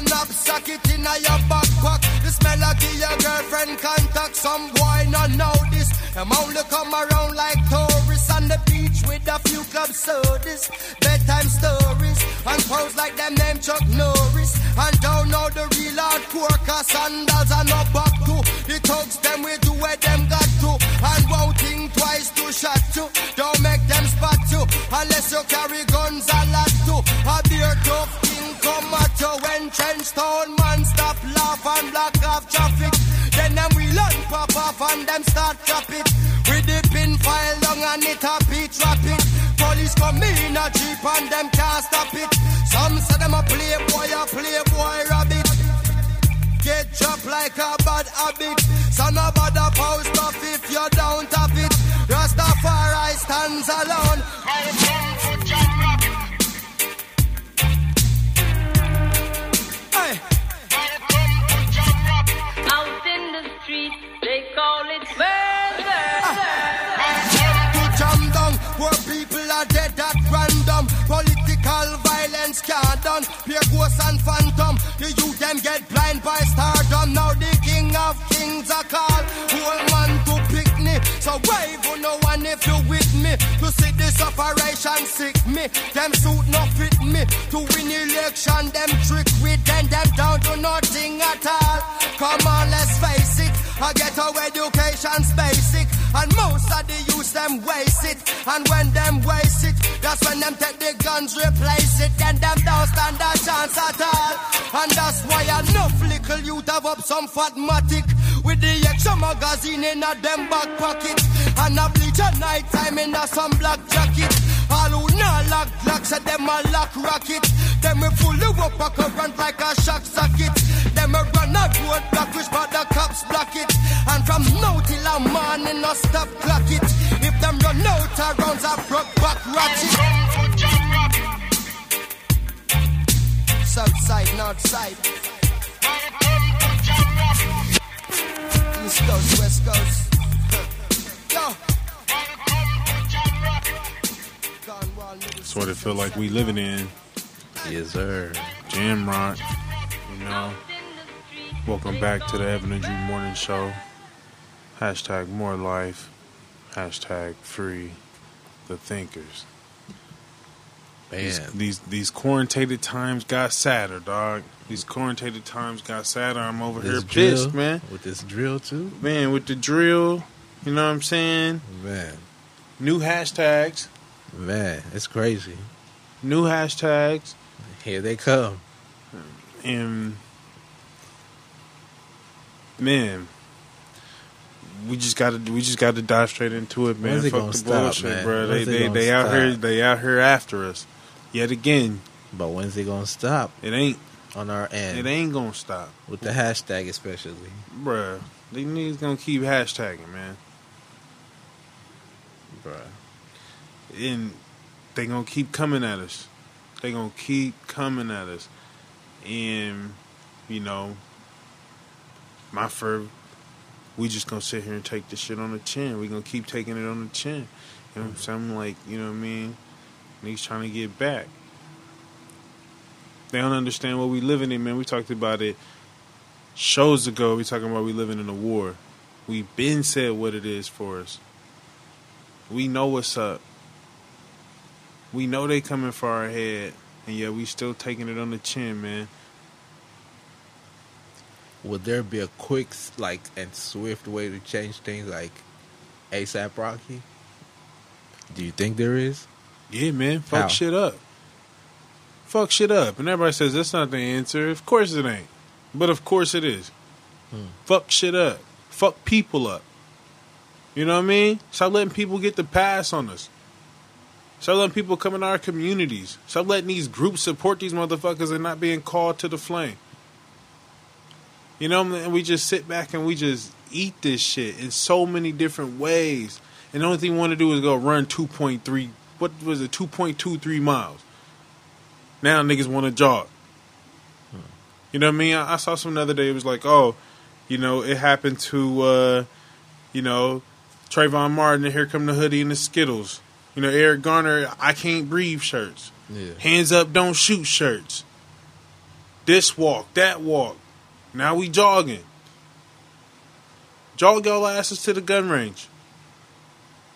a knapsack it in a your backpack. The smell of your girlfriend contact. Some boy not know this. Them only come around like tourists on the beach with a few club sodas, bedtime stories, and pose like them name Chuck Norris. And don't know the real hardcore cause sandals are no back to. The thugs them we do where them got to, and won't think twice to shot you. Don't make them spot you unless you carry guns a lot too. A beer tough come when trench town man stop laugh and block off traffic. Then them we learn pop off and them start drop it. With the pin file long and it a beat rapid. Police come in a jeep and them can't stop it. Some say them a playboy, a playboy rabbit. Get dropped like a bad habit. So no bother post off if you don't have it. Rastafari stands alone. Operation sick me. Them suit no fit me. To win election, them trick with them. Them down to nothing at all. Come on, let's face it. I get our education's basic. And most of the youth them waste it. And when them waste it, that's when them take the guns, replace it. Then them don't stand a chance at all. And that's why enough little youth have up some fat matic. With the extra magazine in a them back pocket. And a bleach at night time in a some black jacket. All who not lock lock, say them a lock rocket. Them we fully up a current like a shock socket. Them a run a road block which but the cops block it. And from no stop clock it. If them run out of rounds a broke back ratchet. South side, north side. East coast, west coast. That's what it feel like we living in. Yes, sir. Jam rock. You know. Welcome back to the Evan and Drew Morning Show. Hashtag more life. Hashtag free the thinkers. These, Man, these these quarantained times got sadder, dog. These quarantined times got sadder. I'm over here this pissed, man. With this drill too, Man, with the drill, you know what I'm saying? man, New hashtags, man, it's crazy. new hashtags, Here they come. and man, we just got to we just got to dive straight into it, man. Fuck the stop, bullshit, man? bro. They When's they gonna they out here they out here after us yet again. But when's it gonna stop It ain't on our end? it ain't gonna stop, with the hashtag especially. bruh. These niggas gonna keep hashtagging, man. Bruh. and they gonna keep coming at us. They gonna keep coming at us, and you know, my fur, we just gonna sit here and take the shit on the chin. We gonna keep taking it on the chin. You know mm-hmm. what I'm saying? Like, you know what I mean? Niggas trying to get back. They don't understand what we living in, man. We talked about it shows ago. We talking about we living in a war. We been said what it is for us. We know what's up. We know they coming for our head, and yet we still taking it on the chin, man. Would there be a quick, like, and swift way to change things, like ASAP Rocky? Do you think there is? Yeah, man. Fuck How? shit up. Fuck shit up. And everybody says that's not the answer. Of course it ain't. But of course it is. Hmm. Fuck shit up. Fuck people up. You know what I mean? Stop letting people get the pass on us. Stop letting people come in our communities. Stop letting these groups support these motherfuckers and not being called to the flame. You know, and we just sit back and we just eat this shit in so many different ways. And the only thing we want to do is go run 2.3, what was it, 2.23 miles. Now niggas want to jog. You know what I mean? I, I saw some the other day. It was like, oh, you know, it happened to, uh, you know, Trayvon Martin, and here come the hoodie and the Skittles. You know, Eric Garner, I can't breathe shirts. Yeah. Hands up, don't shoot shirts. This walk, that walk. Now we jogging. Jog your asses to the gun range.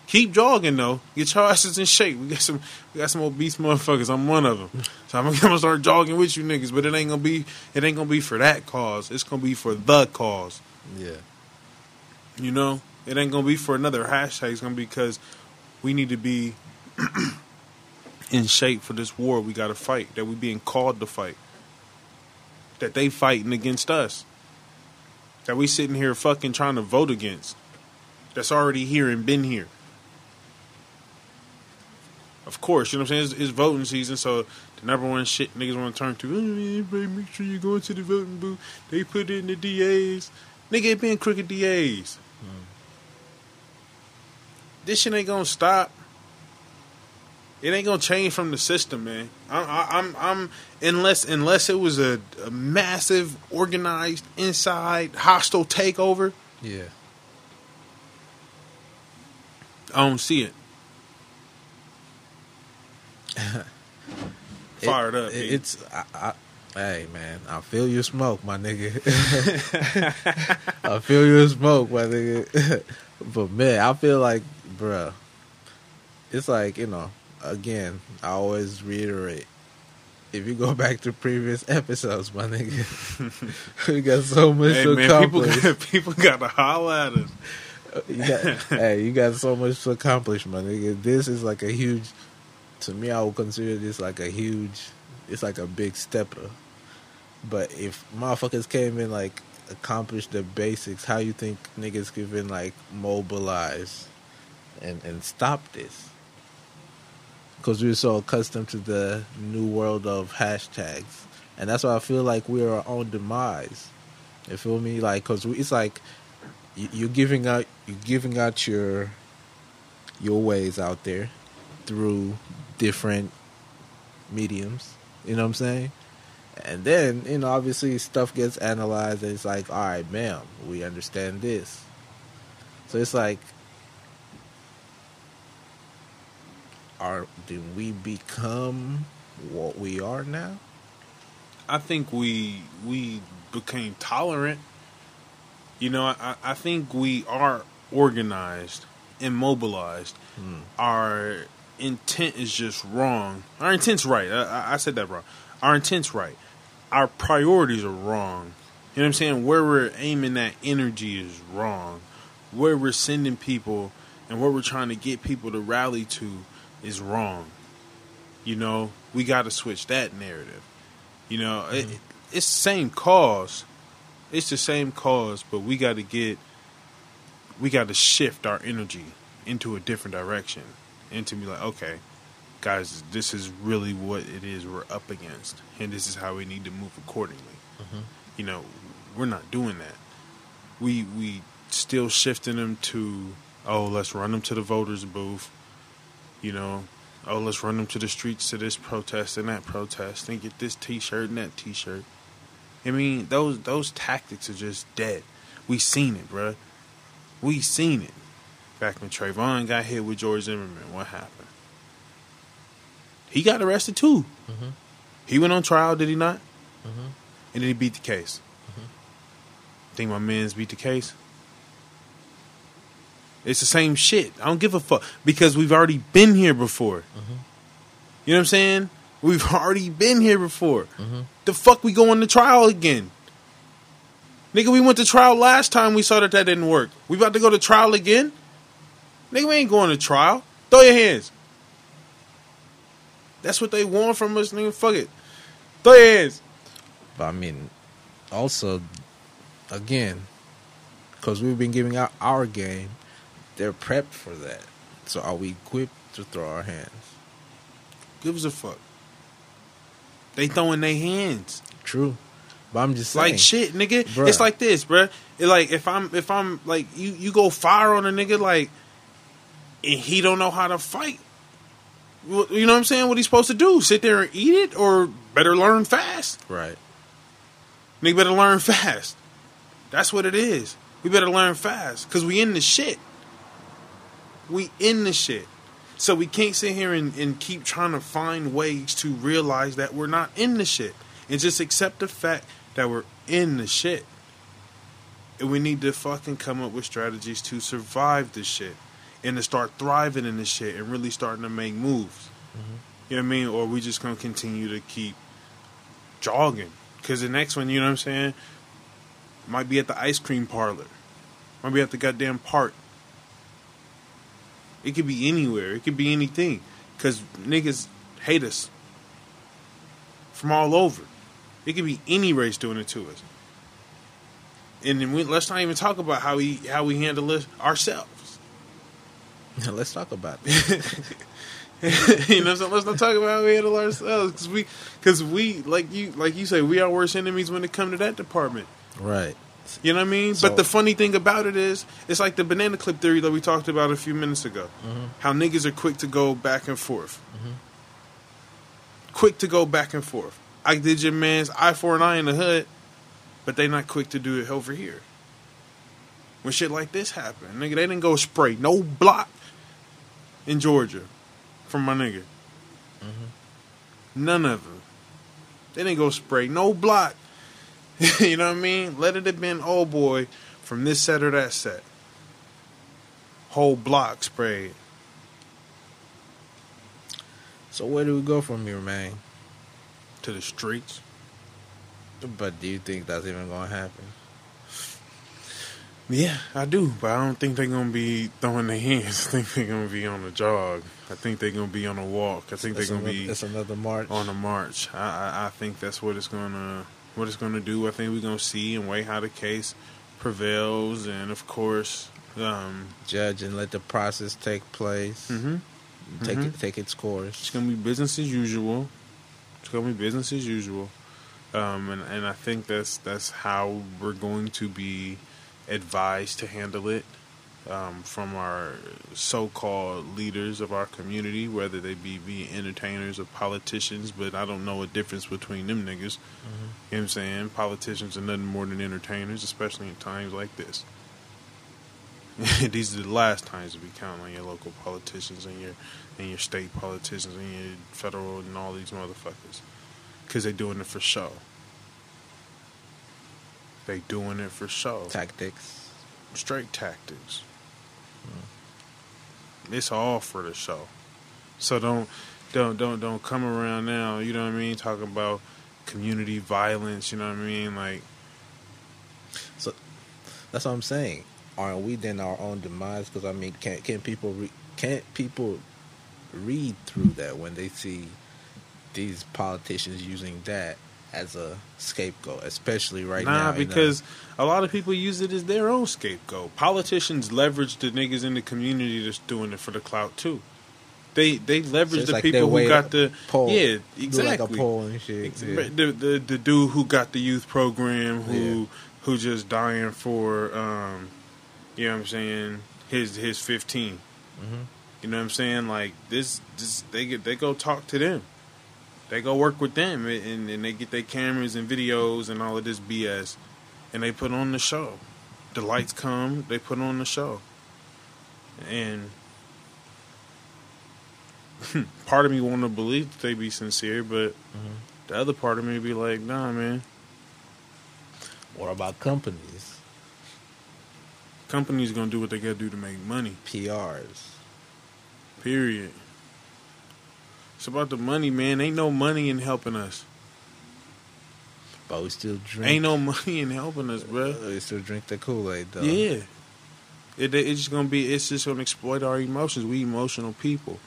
Keep jogging though. Get your asses in shape. We got some, we got some obese motherfuckers. I'm one of them. So I'm gonna start jogging with you niggas. But it ain't gonna be, it ain't gonna be for that cause. It's gonna be for the cause. Yeah. You know, it ain't gonna be for another hashtag. It's gonna be because we need to be in shape for this war we got to fight. That we being called to fight. That they fighting against us. That we sitting here fucking trying to vote against. That's already here and been here. Of course, you know what I'm saying? It's, it's voting season, so the number one shit niggas want to turn to, "Oh, everybody make sure you go into the voting booth. They put in the DAs. Nigga, it been crooked DAs. Mm. This shit ain't gonna stop. It ain't gonna change from the system, man. I'm, I- I'm, I'm, unless, unless it was a, a massive, organized, inside, hostile takeover. Yeah. I don't see it. Fired up. It- it's I, I, hey man, I feel your smoke, my nigga. I feel your smoke, my nigga. but man, I feel like, bruh, it's like you know. Again, I always reiterate. If you go back to previous episodes, my nigga, we got so much hey to man, people, accomplish. got, people got to holler at us. Uh, you got, hey, you got so much to accomplish, my nigga. This is like a huge. To me, I would consider this like a huge. It's like a big stepper. But if motherfuckers came in like accomplished the basics, how you think niggas could been like mobilize and and stop this? Because we're so accustomed to the new world of hashtags, and that's why I feel like we're our own demise. You feel me? Like, cause it's like you- you're giving out you're giving out your your ways out there through different mediums. You know what I'm saying? And then, you know, obviously stuff gets analyzed and it's like, all right, ma'am, we understand this. So it's like are did we become what we are now? I think we we became tolerant. You know, I, I think we are organized and mobilized. Hmm. Our intent is just wrong. Our intent's right. I, I- I said that wrong. Our intent's right. Our priorities are wrong. You know what I'm saying? Where we're aiming that energy is wrong. Where we're sending people and where we're trying to get people to rally to is wrong. You know, we got to switch that narrative. You know, it, mm-hmm. it's the same cause. It's the same cause, but we got to get, we got to shift our energy into a different direction, and to be like, okay, guys, this is really what it is we're up against, and this is how we need to move accordingly. Mm-hmm. You know, we're not doing that. We we still shifting them to, oh, let's run them to the voters booth. You know, oh, let's run them to the streets to this protest and that protest and get this T-shirt and that T-shirt. I mean, those those tactics are just dead. We seen it, bruh. We seen it. Back when Trayvon got hit with George Zimmerman, what happened? He got arrested too. Mm-hmm. He went on trial, did he not? Mm-hmm. And then he beat the case. Mm-hmm. Think my man's beat the case? It's the same shit. I don't give a fuck because we've already been here before. You know what I'm saying? We've already been here before. The fuck we going to trial again? Nigga, we went to trial last time. We saw that that didn't work. We about to go to trial again? Nigga, we ain't going to trial. Throw your hands. That's what they want from us, nigga. Fuck it. Throw your hands. But I mean, also, again, because we've been giving out our game, they're prepped for that. So are we equipped to throw our hands? Gives a fuck. They throwing their hands. True. But I'm just saying. Like shit, nigga. Bruh. It's like this, bruh. It like if I'm if I'm like you you go fire on a nigga like and he don't know how to fight. You know what I'm saying? What he's supposed to do? Sit there and eat it, or better learn fast? Right. Nigga better learn fast. That's what it is. We better learn fast because we in the shit. We in the shit. So we can't sit here and, and keep trying to find ways to realize that we're not in the shit. and just accept the fact that we're in the shit. And we need to fucking come up with strategies to survive this shit and to start thriving in this shit and really starting to make moves. Mm-hmm. You know what I mean? Or we just gonna continue to keep jogging. Cause the next one, you know what I'm saying, might be at the ice cream parlor. Might be at the goddamn park. It could be anywhere. It could be anything. Cause niggas hate us from all over. It could be any race doing it to us. And then we, let's not even talk about how we how we handle it ourselves. Let's talk about it. you know, so let's not talk about how we handle ourselves because we because we like you like you say we are worse enemies when it come to that department. right. You know what I mean? So- but the funny thing about it is, it's like the banana clip theory that we talked about a few minutes ago. Mm-hmm. How niggas are quick to go back and forth. Mm-hmm. Quick to go back and forth. I did your man's eye for an eye in the hood, but they not quick to do it over here. When shit like this happened, nigga, they didn't go spray no block in Georgia from my nigga. Mm-hmm. None of them. They didn't go spray no block. you know what I mean? Let it have been old boy from this set or that set. Whole block sprayed. So where do we go from here, man? to the streets. But do you think that's even gonna happen? Yeah, I do, but I don't think they're gonna be throwing their hands. I think they're gonna be on a jog. I think they're gonna be on a walk. I think It's they're gonna another, be it's another march. on a march. I, I I think that's what it's gonna what it's gonna do. I think we're gonna see and wait how the case prevails, and of course, um, Judge and let the process take place. mhm. Take Mhm. it, take its course. it's gonna be business as usual. It's gonna be business as usual, um, and and I think that's that's how we're going to be advised to handle it um, from our so-called leaders of our community, whether they be be entertainers or politicians. But I don't know a difference between them niggas. You know what I'm saying? Politicians are nothing more than entertainers, especially in times like this. These are the last times to be counting on your local politicians and your and your state politicians and your federal and all these motherfuckers, because they're doing it for show. They doing it for show. Tactics. Straight tactics. Mm. It's all for the show. So don't don't don't don't come around now. You know what I mean? Talking about community violence. You know what I mean? Like So That's what I'm saying. Aren't we then our own demise? Because I mean, can't can people re- can't people read through that when they see these politicians using that as a scapegoat, especially right nah, now? because a lot of people use it as their own scapegoat. Politicians leverage the niggas in the community that's doing it for the clout too. They they leverage it's the like people who got the poll, yeah exactly like a poll and shit. Yeah. The, the the dude who got the youth program who Yeah. who just dying for um you know what I'm saying his his 15 Mhm. you know what I'm saying like this this they get they go talk to them they go work with them and, and they get their cameras and videos and all of this BS and they put on the show the lights come they put on the show and part of me want to believe that they be sincere but Mm-hmm. the other part of me be like, nah, man. What about companies, Companies gonna do what they gotta do to make money. PRs? Period. It's about the money, man. Ain't no money in helping us. But we still drink. Ain't no money in helping us, bro. Uh, we still drink the Kool Aid though. Yeah. It, it's just gonna be. It's just gonna exploit our emotions. We emotional people.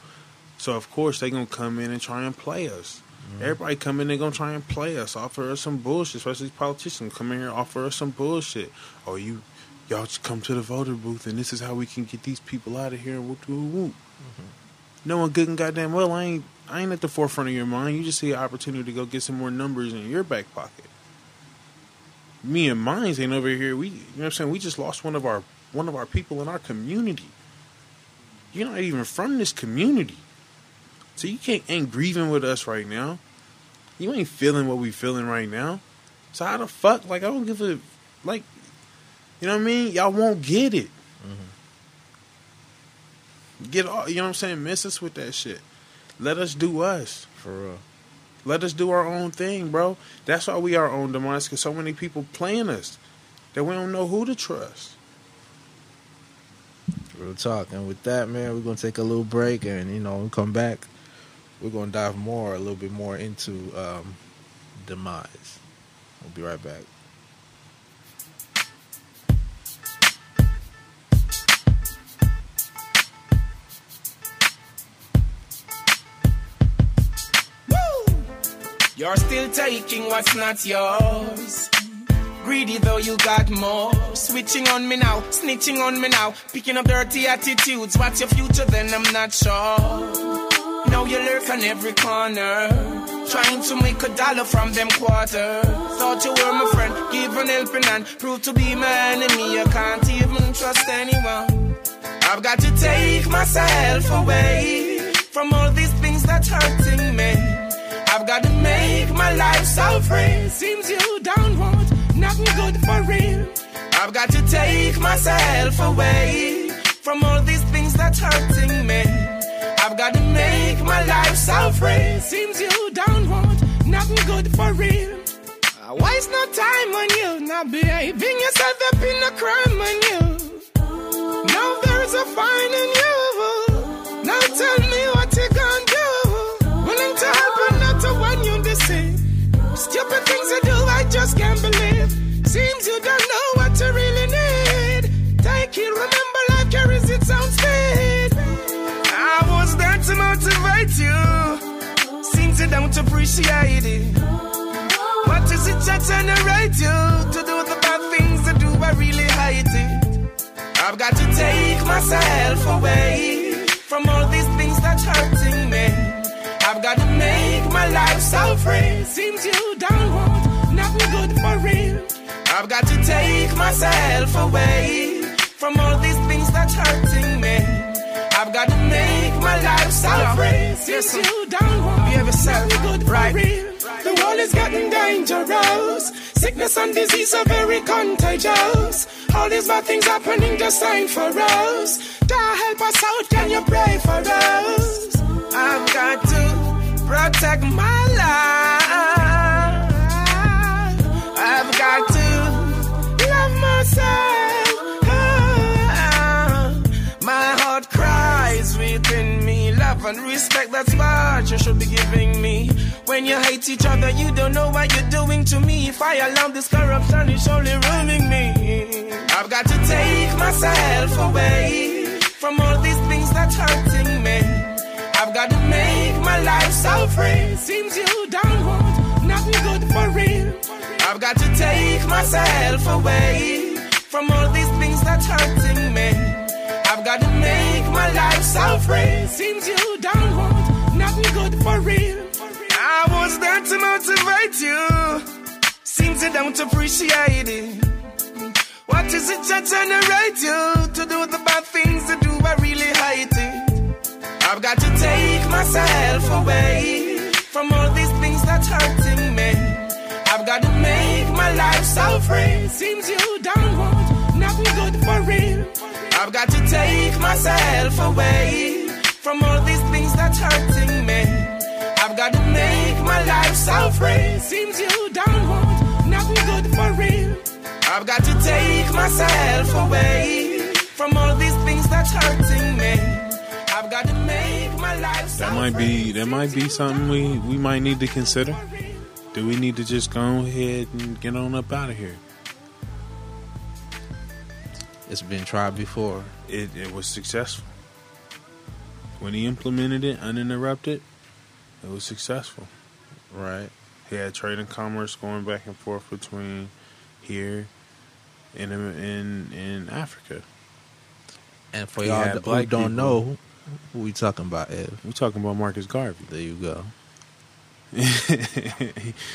So of course they gonna come in and try and play us. Mm-hmm. Everybody come in, they gonna try and play us, offer us some bullshit. Especially politicians come in here, offer us some bullshit. Oh, you, y'all just come to the voter booth, and this is how we can get these people out of here. And whoop whoop whoop. Knowing good and goddamn well, I ain't, I ain't at the forefront of your mind. You just see an opportunity to go get some more numbers in your back pocket. Me and mines ain't over here. We, you know what I'm saying? We just lost one of our, one of our people in our community. You're not even from this community. So you can't ain't grieving with us right now. You ain't feeling what we feeling right now. So how the fuck? Like I don't give a like. You know what I mean? Y'all won't get it. Mm-hmm. Get all. You know what I'm saying? Miss us with that shit. Let us do us. For real. Let us do our own thing, bro. That's why we are own demise. Because so many people playing us that we don't know who to trust. Real talk. And with that, man, we're gonna take a little break, and you know, come back, we're gonna dive more, a little bit more into um, demise. We'll be right back. You're still taking what's not yours. Greedy though you got more. Switching on me now, snitching on me now. Picking up dirty attitudes. What's your future then? I'm not sure. Now you lurk on every corner. Trying to make a dollar from them quarters. Thought you were my friend, give an helping hand. Prove to be my enemy. I can't even trust anyone. I've got to take myself away from all these things that's hurting me. I've got to make my life so free. Seems you don't want nothing good for real. I've got to take myself away from all these things that's hurting me. I've got to make my life so free. Seems you don't want nothing good for real. I waste no time on you, not behaving yourself up in a crime on you. Now there's a fine in you. Now tell me Stupid things you do, I just can't believe. Seems you don't know what you really need. Take it, remember life carries its own speed. I was there to motivate you. Seems you don't appreciate it. What is it that generate you to do the bad things that do? I really hate it. I've got to take myself away from all these things that hurting my life so free. Seems you don't want nothing good for real. I've got to take myself away from all these things that's hurting me. I've got to make my life so free. Seems you don't want nothing good for Right. real. The world is getting dangerous. Sickness and disease are very contagious. All these bad things happening just ain't for us. God help us out, can you pray for us? I've got protect my life. I've got to love myself. Ah, My heart cries within me. Love and respect, that's what you should be giving me. When you hate each other, you don't know what you're doing to me. If I allow this corruption, it's only ruining me. I've got to take myself away from all these things that's hurting me. I've got to make my life so free. Seems you don't want nothing good for real. I've got to take myself away from all these things that's hurting me. I've got to make my life so free. Seems you don't want nothing good for real. I was there to motivate you. Seems you don't appreciate it. What is it that generate myself away from all these things that's hurting me. I've got to make my life so free. Seems you don't want nothing good for real. I've got to take myself away from all these things that's hurting me. I've got to make my life so free. Seems you don't want nothing good for real. I've got to take myself away from all these things that's hurting me. I've got to make That might be that might be something we we might need to consider. Do we need to just go ahead and get on up out of here? It's been tried before. It it was successful. When he implemented it uninterrupted, it was successful. Right. He had trade and commerce going back and forth between here and in in Africa. And for He y'all had who don't people. know, who, we talking about, Ev? We talking about Marcus Garvey. There you go.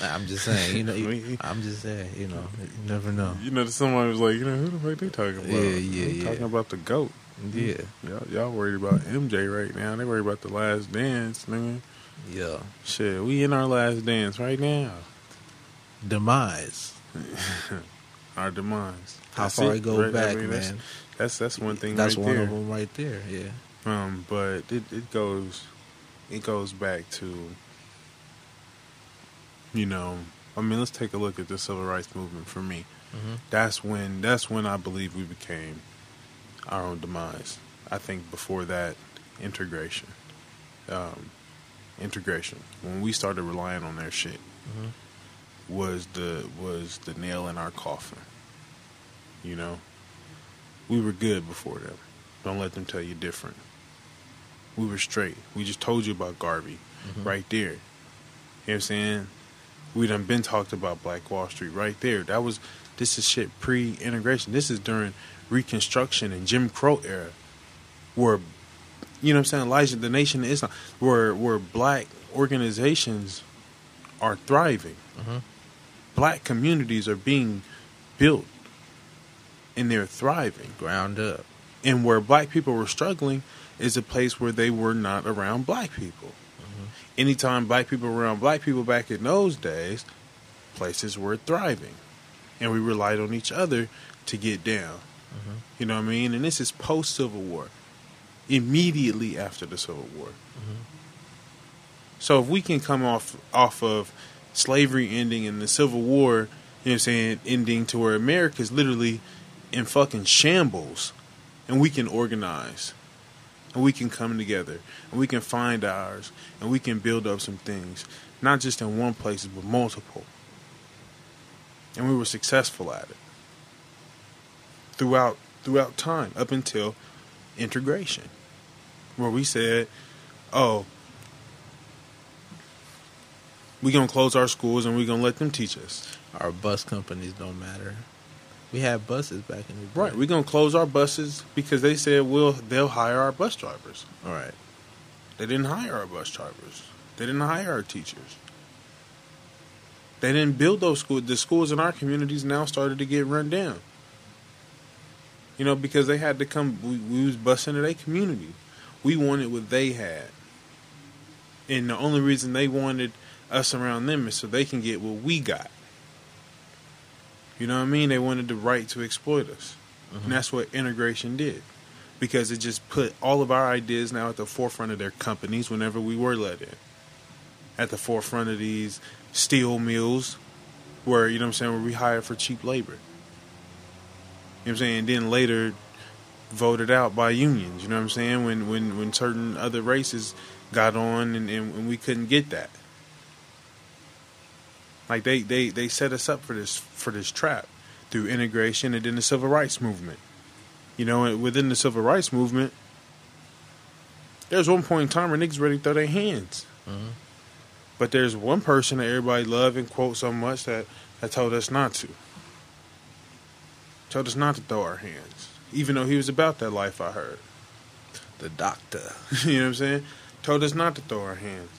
I'm just saying, you know, you- I'm just saying, you know, you never know. You know, somebody was like, you know, who the fuck they talking about? Yeah, yeah, They yeah. Talking about the goat. Yeah, Y'all, y'all worried about MJ right now. They worried about the last dance, nigga. yeah. Shit, we in our last dance right now. Demise. Our demise. How That's far it, it go right? I back, mean, that's- man? That's that's one thing. That's right one there. of them right there. Yeah. Um, but it, it goes it goes back to you know, I mean, let's take a look at the civil rights movement for me. Mhm. That's when that's when I believe we became our own demise. I think before that, integration, um, integration. When we started relying on their shit, Mhm. was the was the nail in our coffin. You know, we were good before them. Don't let them tell you different. We were straight. We just told you about Garvey, Mhm. right there. You know what I'm saying? We done been talked about Black Wall Street right there. That was this is shit pre-integration. This is during Reconstruction and Jim Crow era, where you know what I'm saying, Elijah, the Nation of Islam, where where black organizations are thriving. Mhm. Black communities are being built, and they're thriving. Ground up. And where black people were struggling is a place where they were not around black people. Mm-hmm. Anytime black people were around black people back in those days, places were thriving. And we relied on each other to get down. Mm-hmm. You know what I mean? And this is post Civil War, immediately after the Civil War. Mm-hmm. So if we can come off off of slavery ending and the Civil War, you know what I'm saying, ending to where America's literally in fucking shambles and we can organize and we can come together and we can find ours and we can build up some things, not just in one place but multiple. And we were successful at it throughout throughout time up until integration, where we said, "Oh, we're gonna close our schools and we're gonna let them teach us." Our bus companies don't matter. We had buses back in the day. Right, We're gonna close our buses because they said we'll they'll hire our bus drivers. All right. They didn't hire our bus drivers. They didn't hire our teachers. They didn't build those schools. The schools in our communities now started to get run down. You know, because they had to come. We, we was busing to their community. We wanted what they had, and the only reason they wanted us around them is so they can get what we got. You know what I mean? They wanted the right to exploit us, and that's what integration did because it just put all of our ideas now at the forefront of their companies whenever we were let in. At the forefront of these steel mills where, you know what I'm saying, where we hire for cheap labor. You know what I'm saying? And then later voted out by unions, you know what I'm saying? When when, when certain other races got on and, and we couldn't get that. Like they, they, they set us up for this for this trap through integration and then the civil rights movement. You know, and within the civil rights movement, there's one point in time where niggas ready to throw their hands. Mhm. But there's one person that everybody love and quote so much that, that told us not to. Told us not to throw our hands. Even though he was about that life, I heard. The doctor. you know what I'm saying? Told us not to throw our hands.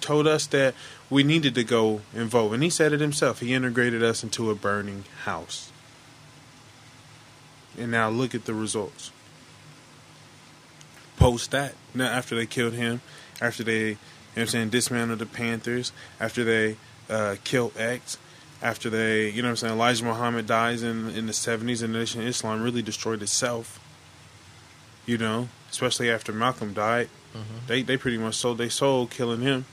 Told us that we needed to go and vote. And he said it himself. He integrated us into a burning house. And now look at the results. Post that. Now after they killed him, after they, you know what I'm saying, dismantled the Panthers, after they uh, killed X, after they, you know what I'm saying, Elijah Muhammad dies in in the 70s and the Nation of Islam really destroyed itself. You know, especially after Malcolm died. They they pretty much sold their soul killing him.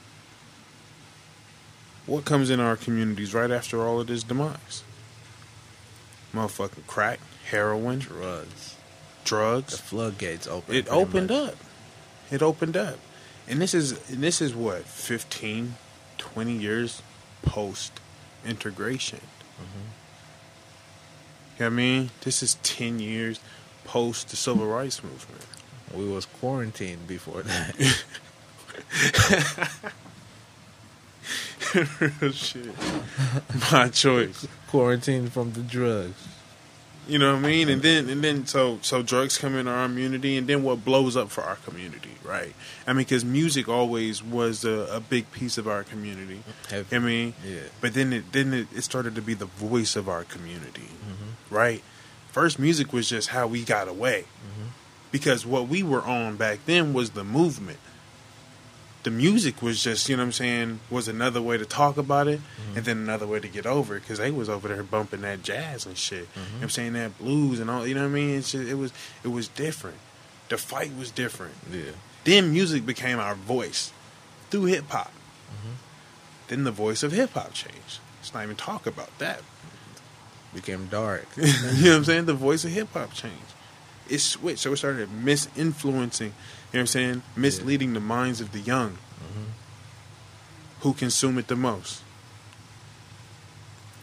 What comes in our communities right after all of this demise? Motherfucking crack, heroin, Drugs. drugs. The floodgates open. It opened up. It opened up. And this is and this is what 15 20 years post integration. Mm-hmm. You know what I mean? This is 10 years post the civil rights movement. We was quarantined before that. Shit. My choice. Quarantine from the drugs. You know what I mean? And then and then so so drugs come in our community, and then what blows up for our community, right? I mean, because music always was a, a big piece of our community. Heavy. I mean, Yeah. but then it then it, it started to be the voice of our community, mm-hmm. right? First, music was just how we got away, mm-hmm. because what we were on back then was the movement. The music was just, you know what I'm saying, was another way to talk about it, mm-hmm. and then another way to get over it, because they was over there bumping that jazz and shit. Mm-hmm. You know what I'm saying that blues and all, you know what I mean? It's just, it was it was different. The fight was different. Yeah. Then music became our voice through hip hop. Mm-hmm. Then the voice of hip hop changed. Let's not even talk about that. Became dark. you know what I'm saying? The voice of hip hop changed. It switched, so it started misinfluencing. You know what I'm saying? Misleading the minds of the young, mm-hmm. who consume it the most.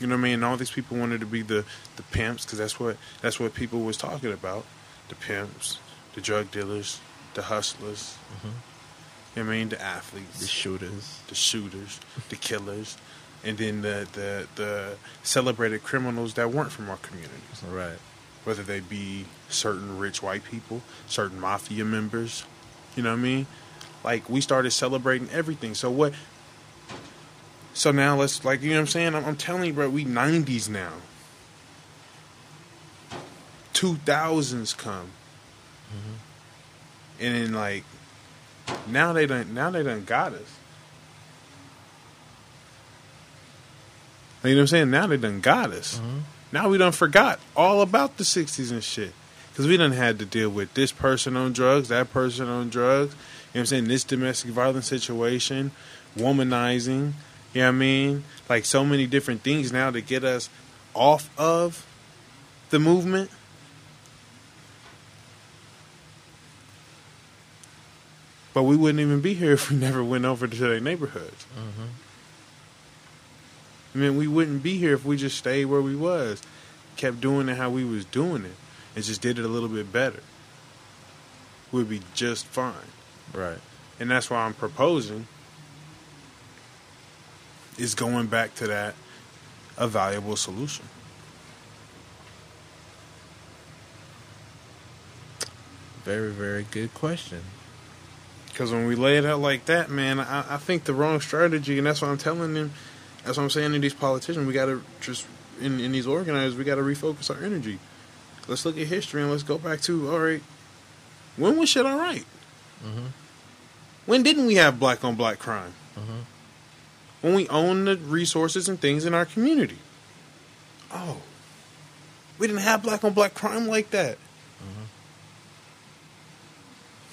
You know what I mean? And all these people wanted to be the the pimps because that's what that's what people was talking about. The pimps, the drug dealers, the hustlers. Mm-hmm. You know what I mean? The athletes the shooters. the shooters, the killers, and then the, the the celebrated criminals that weren't from our communities, Right. Whether they be certain rich white people, certain mafia members. You know what I mean? Like we started celebrating everything. So what? So now let's like you know what I'm saying. I'm, I'm telling you, bro. We 90s now. 2000s come, mm-hmm. and then like now they done now they done got us. You know what I'm saying? Now they done got us. Mm-hmm. Now we done forgot all about the 60s and shit. Because we done had to deal with this person on drugs, that person on drugs. You know what I'm saying? This domestic violence situation, womanizing. You know what I mean? Like so many different things now to get us off of the movement. But we wouldn't even be here if we never went over to their neighborhoods. Mm-hmm. I mean, we wouldn't be here if we just stayed where we was, kept doing it how we was doing it, and just did it a little bit better. We'd be just fine, Right. and that's why I'm proposing is going back to that a valuable solution. Very, very good question. Because when we lay it out like that, man, I, I think the wrong strategy, and that's what I'm telling them. That's what I'm saying to these politicians. We got to just, in, in these organizers, we got to refocus our energy. Let's look at history and let's go back to, all right, when was shit all right? Mm-hmm. When didn't we have black on black crime? Mm-hmm. When we own the resources and things in our community. Oh, we didn't have black on black crime like that.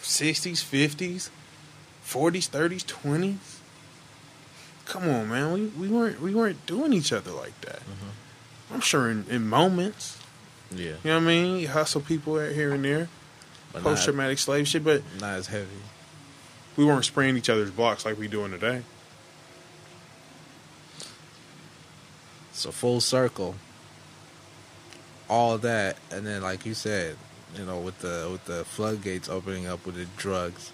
60s, 50s, 40s, 30s, 20s. Come on, man. We, we weren't we weren't doing each other like that. Mm-hmm. I'm sure in, in moments, Yeah. you know what I mean? You hustle people out here and there, Post traumatic slave shit, but not as heavy. we weren't spraying each other's blocks like we doing today. So full circle. All that, and then like you said, you know, with the with the floodgates opening up with the drugs,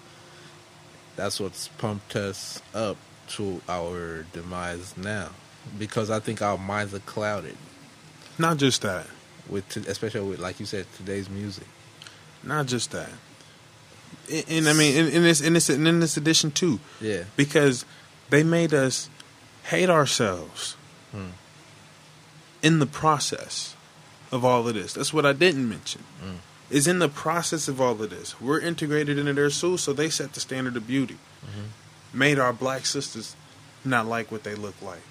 that's what's pumped us up to our demise now, because I think our minds are clouded Not just that. with, t- especially with like you said, today's music. Not just that. And, and I mean, in, this in this and in this edition too, Yeah, because they made us hate ourselves Hmm. in the process of all of this. That's what I didn't mention. Mm. Is in the process of all of this. We're integrated into their soul, so they set the standard of beauty. Made our black sisters not like what they look like.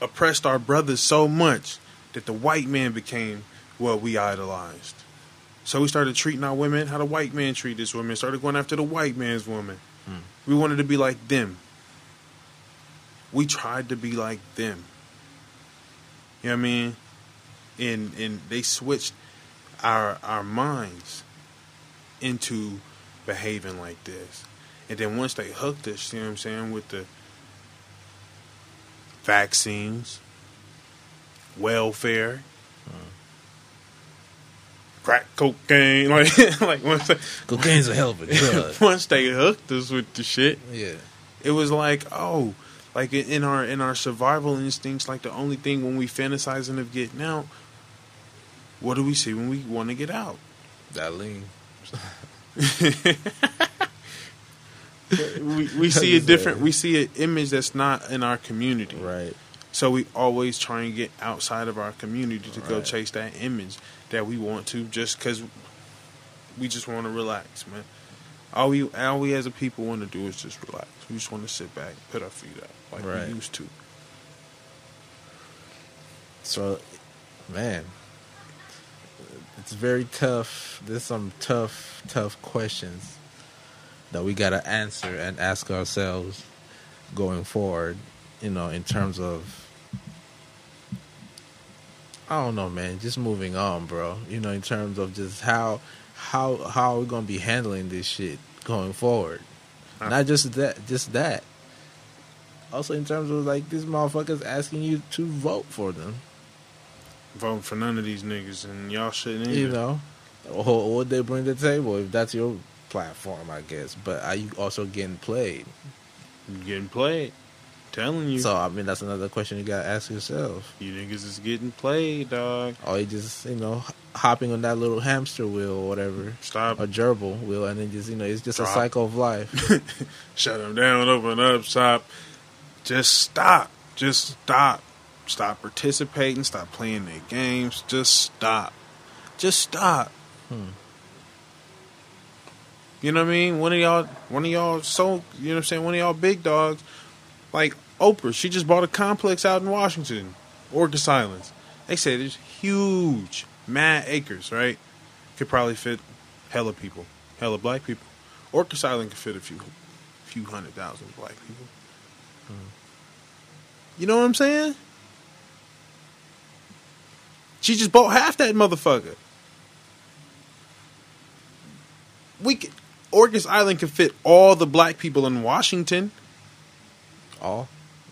Oppressed our brothers so much that the white man became what we idolized. So we started treating our women how the white man treat his women, Started going after the white man's woman. Hmm. We wanted to be like them. We tried to be like them. You know what I mean? And and they switched our our minds into behaving like this. And then once they hooked us, you know what I'm saying, with the vaccines, welfare, uh-huh. crack cocaine, like like once they, cocaine's a hell of a drug. once they hooked us with the shit, yeah, it was like, oh, like in- in our in our survival instincts, like the only thing when we fantasizing of getting out, what do we see when we want to get out? that lean. We we see a different, we see an image that's not in our community, Right. so we always try and get outside of our community to go chase that image that we want to, just because we just want to relax, man. All we all we as a people want to do is just relax. We just want to sit back, put our feet up like Right. we used to. So, man, it's very tough. There's some tough, tough questions that we got to answer and ask ourselves going forward. you know, in terms of, I don't know, man. Just moving on, bro. You know, in terms of just how how how are we gonna be handling this shit going forward? Huh. Not just that, just that. Also, in terms of like these motherfuckers asking you to vote for them. Voting for none of these niggas, and y'all shouldn't either. You know, or what they bring to the table if that's your platform, I guess. But are you also getting played? Getting played. Telling you. So I mean, that's another question you gotta ask yourself. you niggas is getting played, dog. Or you just you know hopping on that little hamster wheel or whatever, Stop. A gerbil wheel, and then just you know it's just Drop. a cycle of life. Shut them down, open up, stop. Just stop. Just stop. Stop participating. Stop playing their games. Just stop. Just stop. Hmm. You know what I mean? One of y'all, one of y'all, so you know what I'm saying. One of y'all big dogs, like Oprah. She just bought a complex out in Washington, Orcas Islands. They say it's huge, mad acres, right? Could probably fit hella people, hella black people. Orcas Island could fit a few, few hundred thousand black people. Mm-hmm. You know what I'm saying? She just bought half that motherfucker. We could, Orcas Island could fit all the black people in Washington, all,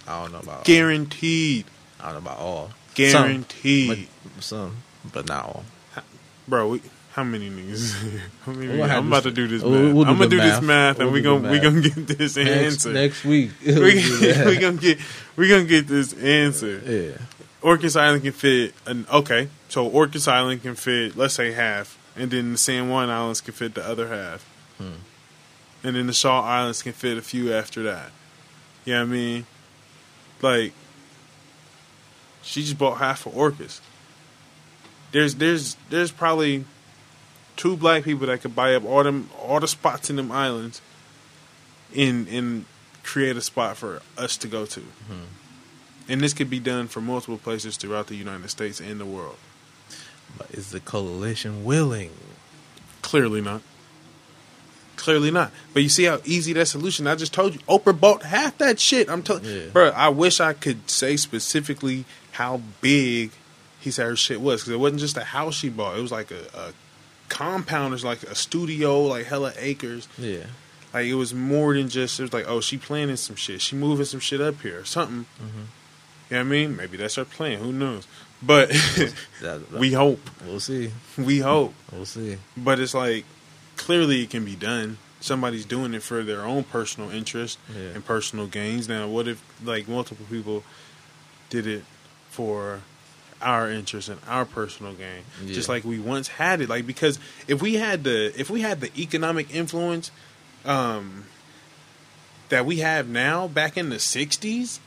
I don't know about. guaranteed, I don't know about all. guaranteed, Some, but, some, but not all. bro. We, how many niggas? how many We'll I'm about to do this we'll- math. we'll do I'm gonna do this math. math, and We'll we gonna we gonna get this Next, answer. next week, we we gonna get we gonna get this answer. yeah. Orcas Island can fit an okay, so Orcas Island can fit let's say half, and then the San Juan Islands can fit the other half, Hmm. and then the Shaw Islands can fit a few after that. You know what I mean? Like, she just bought half of Orcas. There's there's there's probably two black people that could buy up all them all the spots in them islands, and and create a spot for us to go to. And this could be done for multiple places throughout the United States and the world. But is the coalition willing? Clearly not. Clearly not. But you see how easy that solution. I just told you, Oprah bought half that shit. I'm telling, Yeah. bro. I wish I could say specifically how big he said her shit was because it wasn't just a house she bought. It was like a, a compound. It was like a studio, like hella acres. Yeah. Like it was more than just. It was like, oh, she planning some shit. She moving some shit up here, or something. Mm-hmm. You know what I mean? Maybe that's her plan. Who knows? But we hope. we'll see. We hope. We'll see. But it's like clearly it can be done. Somebody's doing it for their own personal interest Yeah. and personal gains. Now, what if like multiple people did it for our interest and our personal gain, Yeah. just like we once had it? Like because if we had the if we had the economic influence um, that we have now back in the '60s,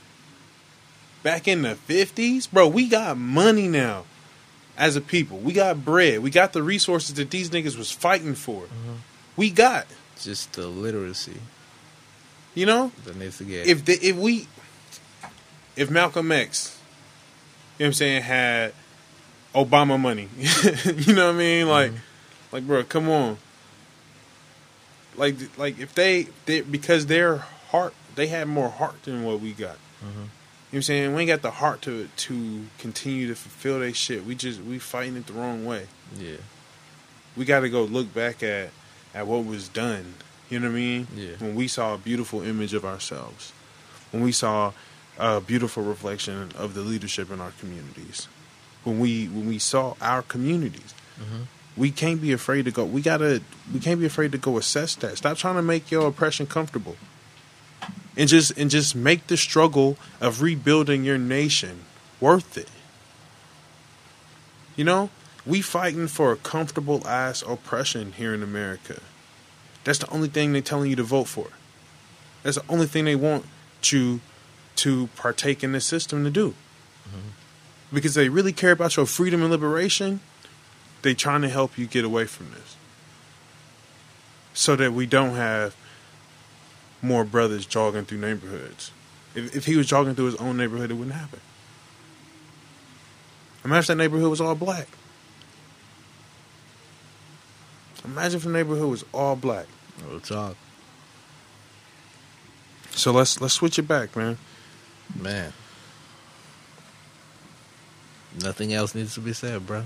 back in the '50s, bro, we got money now as a people. We got bread. We got the resources that these niggas was fighting for. Mm-hmm. We got, Just the literacy you know, that needs to get. if the, if we if Malcolm X, you know what I'm saying, had Obama money, you know what I mean? Like, mm-hmm. like, bro, come on. Like, like if they, they because their heart, they had more heart than what we got. Mm-hmm. You know what I'm saying? We ain't got the heart to to continue to fulfill that shit. We just we fighting it the wrong way. yeah. we got to go look back at at what was done. You know what I mean? Yeah. When we saw a beautiful image of ourselves, when we saw a beautiful reflection of the leadership in our communities, when we when we saw our communities, mm-hmm. we can't be afraid to go. We gotta. We can't be afraid to go assess that. Stop trying to make your oppression comfortable, and just and just make the struggle of rebuilding your nation worth it. You know, we fighting for a comfortable ass oppression here in America. That's the only thing they're telling you to vote for. That's the only thing they want you to partake in the system to do. Mm-hmm. Because they really care about your freedom and liberation, they trying to help you get away from this. So that we don't have more brothers jogging through neighborhoods. If, if he was jogging through his own neighborhood, it wouldn't happen. Imagine if that neighborhood was all black. Imagine if the neighborhood was all black. Real talk. So let's let's switch it back, man. Man. Nothing else needs to be said, bro.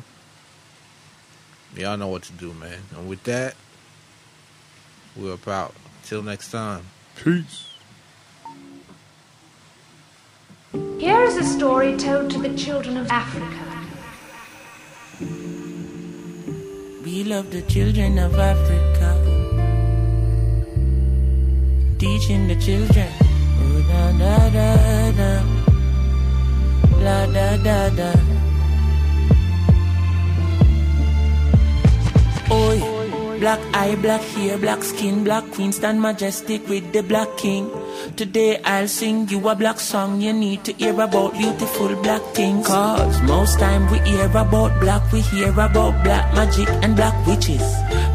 Y'all know what to do, man. And with that, we're out. Till next time. Peace. Here is a story told to the children of Africa. We love the children of Africa. Teaching the children. Oh, da da da da. La da da da. Black eye, black hair, black skin, black queen, stand majestic with the black king. Today I'll sing you a black song. You need to hear about beautiful black things. Cause most time we hear about black, we hear about black magic and black witches.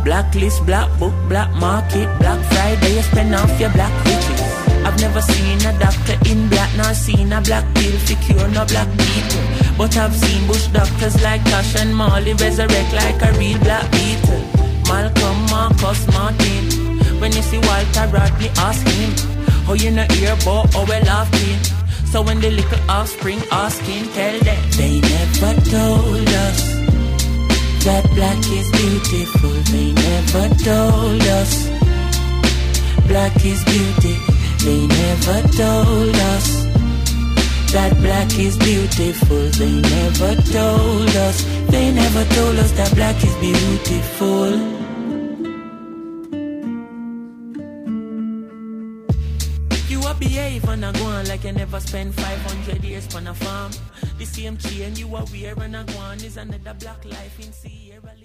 Blacklist, black book, black market, black Friday, you spend off your black riches. I've never seen a doctor in black, nor seen a black pill for cure no black people. But I've seen bush doctors like Tosh and Marley resurrect like a real black beetle. Malcolm, Marcus, Martin. When you see Walter Rodney, ask him. Oh, you know hear about how well laughing. So when the little offspring asking, tell them they never told us that black is beautiful. They never told us black is beauty. They never told us that black is beautiful. They never told us. They never told us that black is beautiful. A behave and a go on like you never spend 500 years on a farm. The same chain you are wearing a go on is another black life in Sierra.